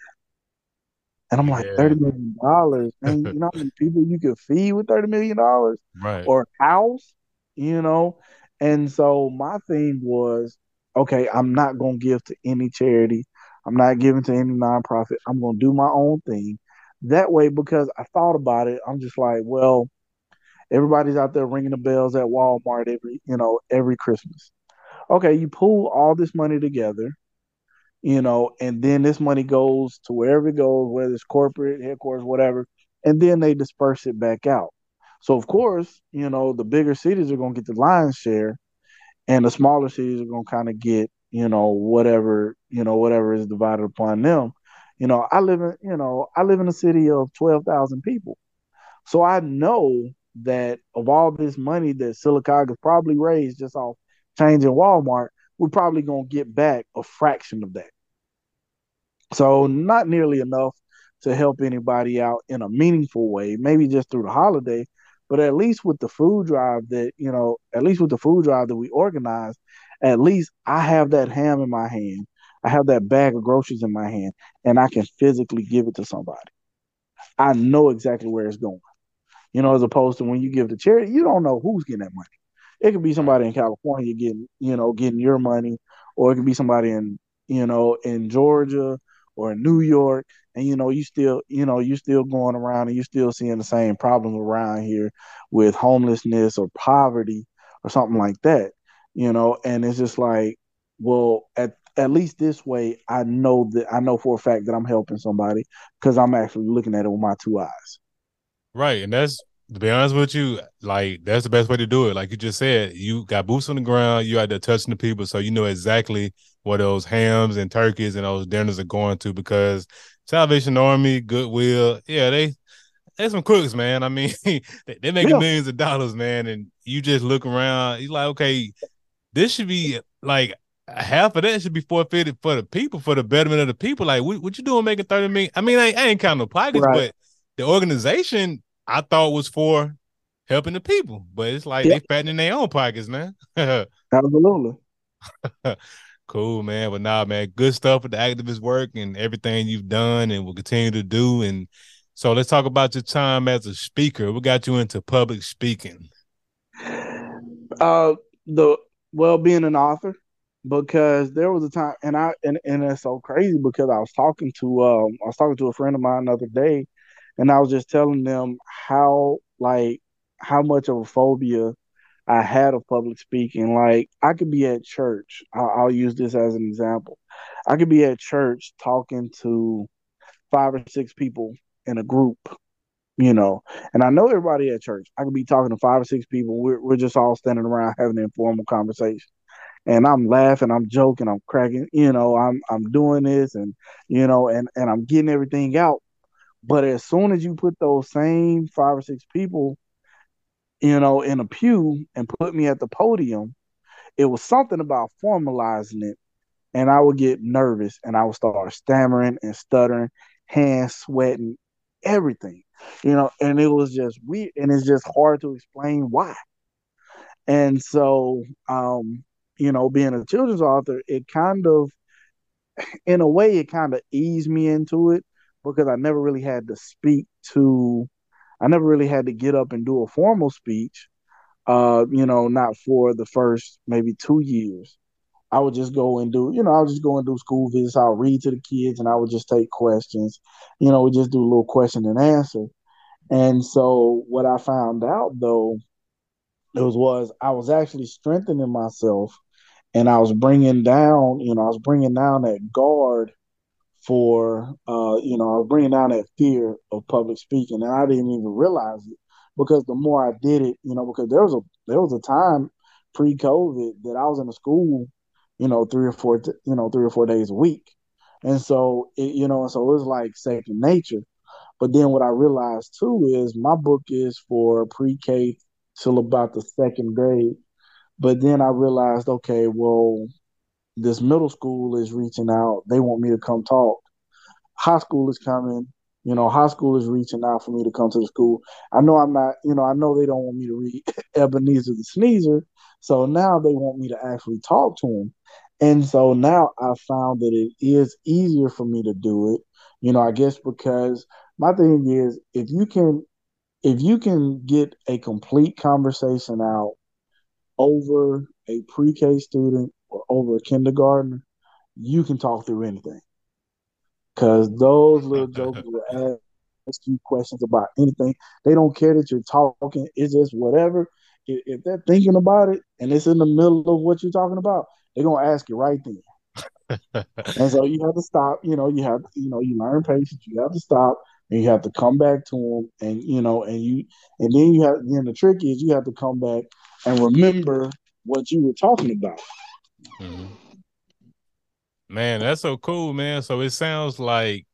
And I'm yeah. like, thirty million dollars, and *laughs* you know how many people you could feed with thirty million dollars, right? Or house, you know. And so my thing was, okay, I'm not gonna give to any charity. I'm not giving to any nonprofit. I'm going to do my own thing. That way, because I thought about it, I'm just like, well, everybody's out there ringing the bells at Walmart every, you know, every Christmas. Okay, you pool all this money together, you know, and then this money goes to wherever it goes, whether it's corporate, headquarters, whatever, and then they disperse it back out. So of course, you know, the bigger cities are going to get the lion's share, and the smaller cities are going to kind of get, you know, whatever, you know, whatever is divided upon them. You know, I live in, you know, I live in a city of twelve thousand people, so I know that of all this money that Sylacauga probably raised just off changing Walmart, we're probably gonna get back a fraction of that. So not nearly enough to help anybody out in a meaningful way, maybe just through the holiday, but at least with the food drive that, you know, at least with the food drive that we organized, at least I have that ham in my hand. I have that bag of groceries in my hand and I can physically give it to somebody. I know exactly where it's going. You know, as opposed to when you give to charity, you don't know who's getting that money. It could be somebody in California getting, you know, getting your money, or it could be somebody in, you know, in Georgia or in New York, and you know, you still, you know, you still going around and you still seeing the same problems around here with homelessness or poverty or something like that. You know, and it's just like, well, at at least this way, I know that I know for a fact that I'm helping somebody because I'm actually looking at it with my two eyes. Right, and that's to be honest with you, like that's the best way to do it. Like you just said, you got boots on the ground, you out there touching the people, so you know exactly what those hams and turkeys and those dinners are going to because Salvation Army, Goodwill, yeah, they they some crooks, man. I mean, *laughs* they, they making yeah. millions of dollars, man, and you just look around, you like, okay, this should be like half of that should be forfeited for the people, for the betterment of the people. Like, what, what you doing making 30 million? I mean, I, I ain't counting no pockets, right. but the organization I thought was for helping the people, but it's like yep. they fattening their own pockets, man. *laughs* Absolutely. *laughs* cool, man. But nah, man, good stuff with the activist work and everything you've done and will continue to do. And so let's talk about your time as a speaker. What got you into public speaking? Uh, the well, being an author, because there was a time, and I and and it's so crazy because I was talking to um I was talking to a friend of mine the other day, and I was just telling them how like how much of a phobia I had of public speaking. Like I could be at church. I'll, I'll use this as an example. I could be at church talking to five or six people in a group, you know, and I know everybody at church. I could be talking to five or six people. We're we're just all standing around *laughs* having an informal conversation. And I'm laughing, I'm joking, I'm cracking, you know, I'm I'm doing this and you know, and and I'm getting everything out. But as soon as you put those same five or six people, you know, in a pew and put me at the podium, it was something about formalizing it. And I would get nervous and I would start stammering and stuttering, hands sweating, everything, you know, and it was just weird and it's just hard to explain why. And so, um, you know, being a children's author, it kind of, in a way, it kind of eased me into it because I never really had to speak to, I never really had to get up and do a formal speech. Uh, you know, not for the first maybe two years. I would just go and do, you know, I would just go and do school visits. I'll read to the kids and I would just take questions. You know, we just do a little question and answer. And so what I found out though, it was was I was actually strengthening myself and I was bringing down, you know, I was bringing down that guard for uh, you know, I was bringing down that fear of public speaking, and I didn't even realize it because the more I did it, you know, because there was a there was a time pre-COVID that I was in a school, you know, three or four, you know, three or four days a week, and so it, you know, so it was like second nature. But then what I realized too is my book is for pre-K till about the second grade. But then I realized, okay, well, this middle school is reaching out. They want me to come talk. High school is coming. You know, high school is reaching out for me to come to the school. I know I'm not, you know, I know they don't want me to read *laughs* Ebenezer the Sneezer. So now they want me to actually talk to them. And so now I found that it is easier for me to do it. You know, I guess because my thing is if you can if you can get a complete conversation out over a pre-K student or over a kindergartner, you can talk through anything. because those little *laughs* jokers will ask you questions about anything. They don't care that you're talking. It's just whatever. If, if they're thinking about it and it's in the middle of what you're talking about, they're gonna ask you right then. *laughs* and so you have to stop. You know, you have you know you learn patience. You have to stop and you have to come back to them, and you know, and you and then you have then the trick is you have to come back and remember what you were talking about. Mm-hmm. Man, that's so cool, man. So it sounds like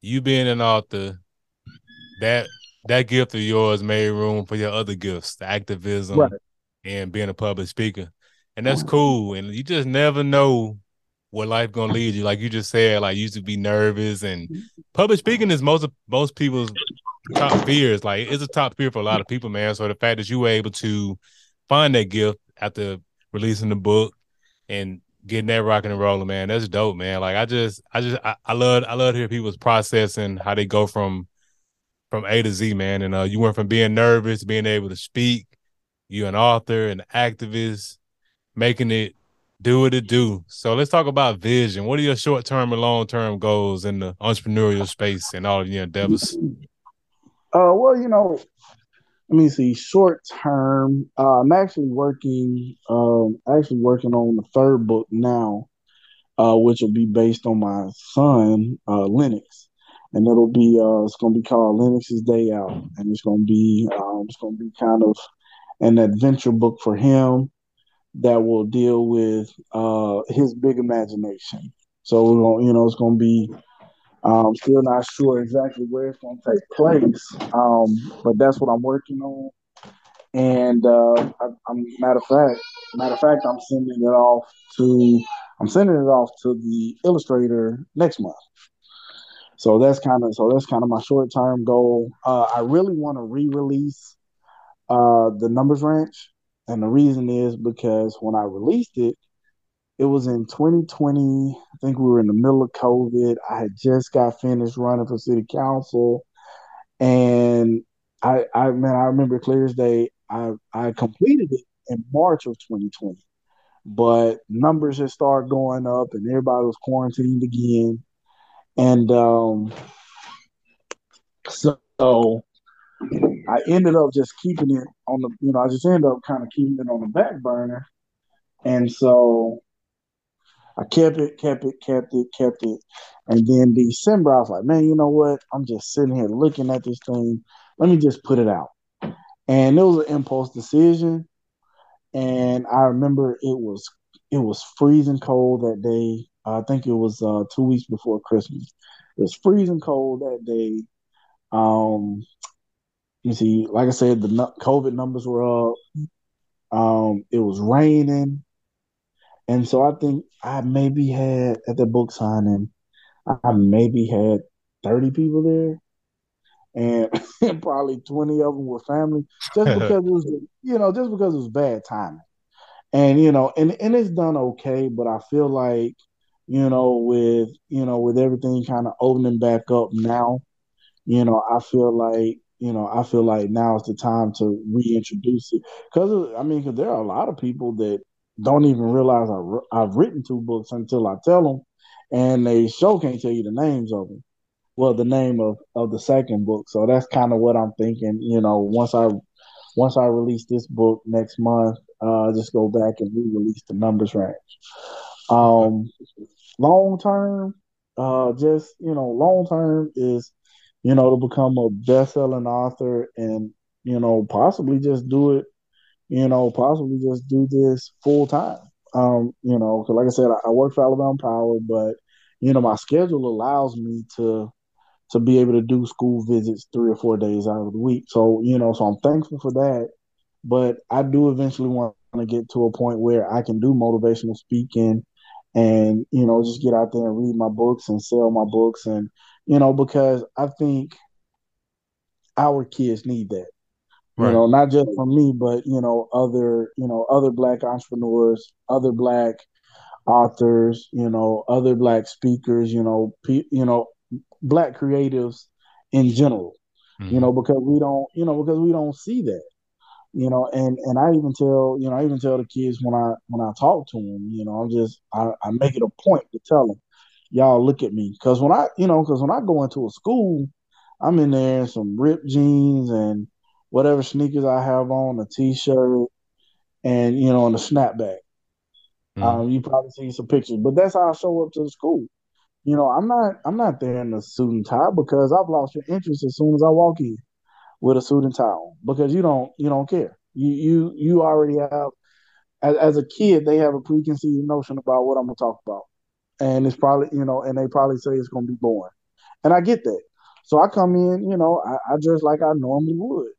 you being an author, that that gift of yours made room for your other gifts, the activism right. and being a public speaker. And that's cool. And you just never know what life gonna lead you. Like you just said, like you used to be nervous and public speaking is most of most people's top fears. Like it's a top fear for a lot of people, man. So the fact that you were able to find that gift after releasing the book and getting that rocking and rolling, man, that's dope, man. Like I just I just I, I love I love hear people's processing how they go from from A to Z, man. And uh you went from being nervous, being able to speak, You're an author, an activist, making it do what it do. So let's talk about vision. What are your short term and long term goals in the entrepreneurial space and all of your endeavors? Uh, well, you know, let me see. Short term, uh, I'm actually working, um, actually working on the third book now, uh, which will be based on my son, uh, Lennox, and it'll be, uh, it's gonna be called Lennox's Day Out, and it's gonna be, um, it's gonna be kind of an adventure book for him that will deal with uh, his big imagination. So you know, it's to be. Um, still not sure exactly where it's going to take place, um, but that's what I'm working on. And uh, I, am matter of fact, matter of fact, I'm sending it off to I'm sending it off to the illustrator next month. So that's kind of so that's kind of my short term goal. Uh, I really want to re-release uh, the Numbers Ranch and the reason is because when I released it, it was in 2020. I think we were in the middle of COVID. I had just got finished running for city council. And I, I man, I remember clear as day, I, I completed it in March of 2020. But numbers had started going up and everybody was quarantined again. And um, so I ended up just keeping it on the, you know, I just ended up kind of keeping it on the back burner. And so I kept it, kept it, kept it, kept it. And then December, I was like, man, you know what? I'm just sitting here looking at this thing. Let me just put it out. And it was an impulse decision. And I remember it was it was freezing cold that day. I think it was uh, two weeks before Christmas. It was freezing cold that day. Um, you see, like I said, the COVID numbers were up. Um, it was raining, and so I think I maybe had at the book signing, I maybe had thirty people there, and *laughs* probably twenty of them were family, just *laughs* because it was, you know, just because it was bad timing, and you know, and and it's done okay, but I feel like, you know, with you know, with everything kind of opening back up now, you know, I feel like you know, I feel like now is the time to reintroduce it. Because I mean, because there are a lot of people that don't even realize I, have written two books until I tell them, and they show can't tell you the names of them. Well, the name of of the second book. So that's kind of what I'm thinking. You know, once I once I release this book next month, uh, just go back and re-release the Numbers Ranch. Um, long term, uh, just you know, long term is you know, to become a best-selling author and you know possibly just do it, you know, possibly just do this full time. Um, you know, because like I said, I, I work for Alabama Power, but you know, my schedule allows me to to be able to do school visits three or four days out of the week. So, you know, so I'm thankful for that. But I do eventually want to get to a point where I can do motivational speaking and, you know, just get out there and read my books and sell my books and you know, because I think our kids need that. Right. You know, not just from me, but you know, other you know, other black entrepreneurs, other black authors, you know, other black speakers, you know, pe- you know, black creatives in general. Mm-hmm. You know, because we don't, you know, because we don't see that. You know, and and I even tell, you know, I even tell the kids when I when I talk to them, you know, I'm just I, I make it a point to tell them, y'all look at me because when I, you know, because when I go into a school, I'm in there in some ripped jeans and whatever sneakers I have on, a t-shirt, and you know, and a snapback. Mm. Um, you probably see some pictures, but that's how I show up to the school. You know, I'm not I'm not there in a suit and tie because I've lost your interest as soon as I walk in with a suit and tie on because you don't you don't care. You you you already have as, as a kid they have a preconceived notion about what I'm gonna talk about, and it's probably you know, and they probably say it's gonna be boring, and I get that. So I come in, you know, I, I dress like I normally would,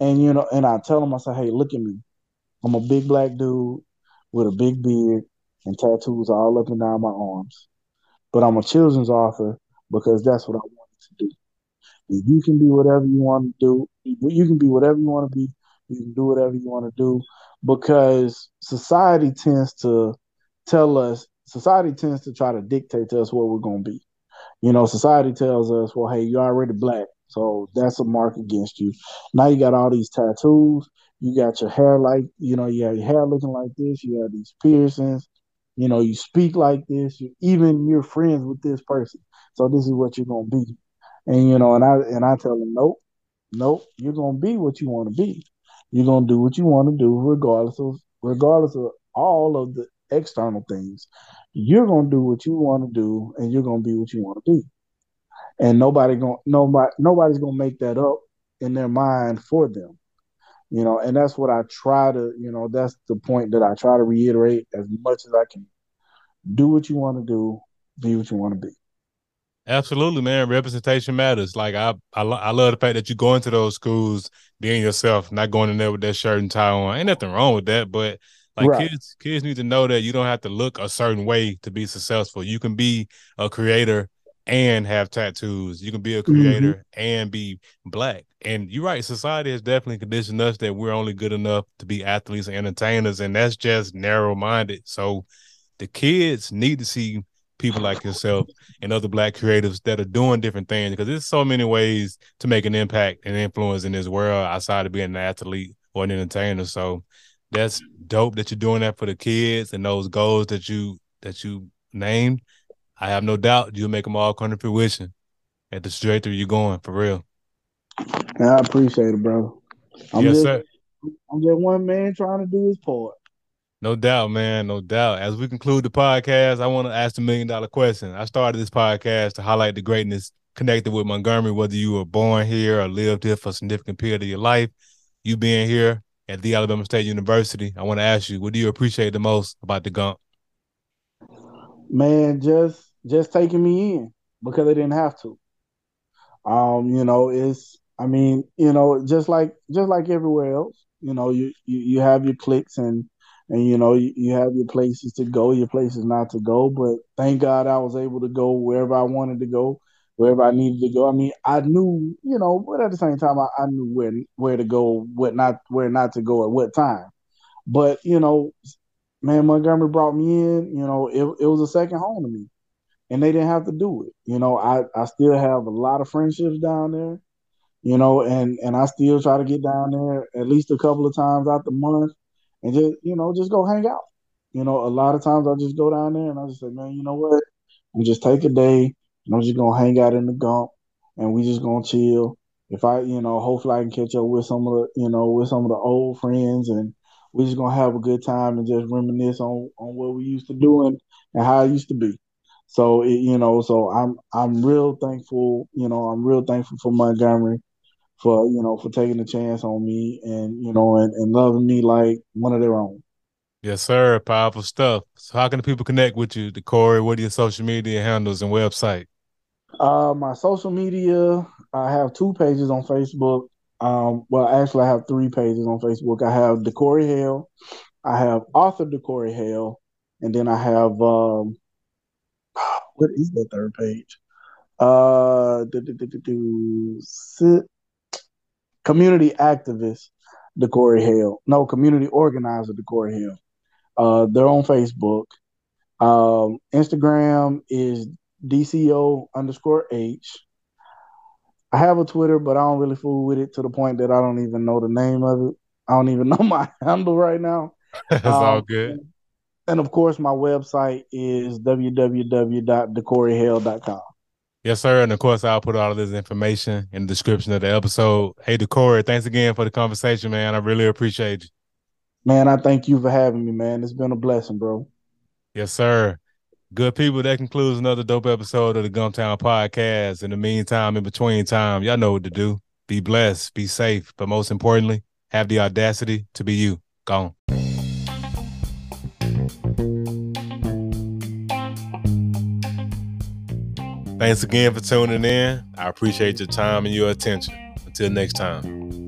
and you know, and I tell them I say, hey, look at me, I'm a big black dude with a big beard and tattoos all up and down my arms, but I'm a children's author because that's what I wanted to do. And you can be whatever you want to do. You can be whatever you want to be. You can do whatever you want to do because society tends to tell us, society tends to try to dictate to us what we're going to be. You know, society tells us, well, hey, you're already black. So that's a mark against you. Now you got all these tattoos. You got your hair like, you know, you have your hair looking like this. You have these piercings. You know, you speak like this. You, even you're friends with this person. So this is what you're gonna be. And you know, and I and I tell them, nope, nope, you're gonna be what you want to be. You're gonna do what you want to do, regardless of regardless of all of the external things. You're gonna do what you want to do, and you're gonna be what you want to be. And nobody gonna nobody nobody's gonna make that up in their mind for them. You know, and that's what I try to, you know, that's the point that I try to reiterate as much as I can. Do what you want to do, be what you want to be. Absolutely, man. Representation matters. Like I, I, I love the fact that you go into those schools being yourself, not going in there with that shirt and tie on. Ain't nothing wrong with that, but like right. kids, kids need to know that you don't have to look a certain way to be successful. You can be a creator and have tattoos. You can be a creator mm-hmm. and be black. And you're right. Society has definitely conditioned us that we're only good enough to be athletes and entertainers, and that's just narrow minded. So the kids need to see people like yourself and other black creatives that are doing different things because there's so many ways to make an impact and influence in this world outside of being an athlete or an entertainer. So that's dope that you're doing that for the kids and those goals that you that you named. I have no doubt you'll make them all come to fruition at the trajectory you're going for real. I appreciate it, bro. I'm yes, just, sir. I'm just one man trying to do his part. No doubt, man. No doubt. As we conclude the podcast, I want to ask the million dollar question. I started this podcast to highlight the greatness connected with Montgomery, whether you were born here or lived here for a significant period of your life. You being here at the Alabama State University, I want to ask you, what do you appreciate the most about the Gump? Man, just just taking me in because they didn't have to. Um, you know, it's I mean, you know, just like just like everywhere else, you know, you you, you have your clicks and and you know you, you have your places to go, your places not to go. But thank God I was able to go wherever I wanted to go, wherever I needed to go. I mean, I knew, you know, but at the same time, I, I knew where where to go, what not, where not to go at what time. But you know, man, Montgomery brought me in. You know, it it was a second home to me, and they didn't have to do it. You know, I I still have a lot of friendships down there. You know, and and I still try to get down there at least a couple of times out the month and just you know just go hang out. You know, a lot of times I just go down there and I just say, man, you know what? We just take a day and I'm just gonna hang out in the gump and we just gonna chill. If I, you know, hopefully I can catch up with some of the, you know, with some of the old friends and we just gonna have a good time and just reminisce on on what we used to do and, and how it used to be. So it, you know, so I'm I'm real thankful. You know, I'm real thankful for Montgomery for you know for taking a chance on me and you know and, and loving me like one of their own. Yes, sir. Powerful stuff. So how can the people connect with you, Corey? What are your social media handles and website? Uh, my social media, I have two pages on Facebook. Um, well, actually, I have three pages on Facebook. I have DeCorey Hale, I have author DeCorey Hale, and then I have um, what is that third page? Uh, do, do, sit, community activist DeCorey Hale. No, community organizer DeCorey Hale. Uh, they're on Facebook. Um, Instagram is DCO underscore H. I have a Twitter, but I don't really fool with it to the point that I don't even know the name of it. I don't even *laughs* know my handle right now. *laughs* That's um, all good. And of course, my website is www.decoreyhale.com. Yes, sir. And of course, I'll put all of this information in the description of the episode. Hey, DeCorey, thanks again for the conversation, man. I really appreciate you. Man, I thank you for having me, man. It's been a blessing, bro. Yes, sir. Good people, that concludes another dope episode of the Gumptown Podcast. In the meantime, in between time, y'all know what to do. Be blessed, be safe, but most importantly, have the audacity to be you. Gone. Thanks again for tuning in. I appreciate your time and your attention. Until next time.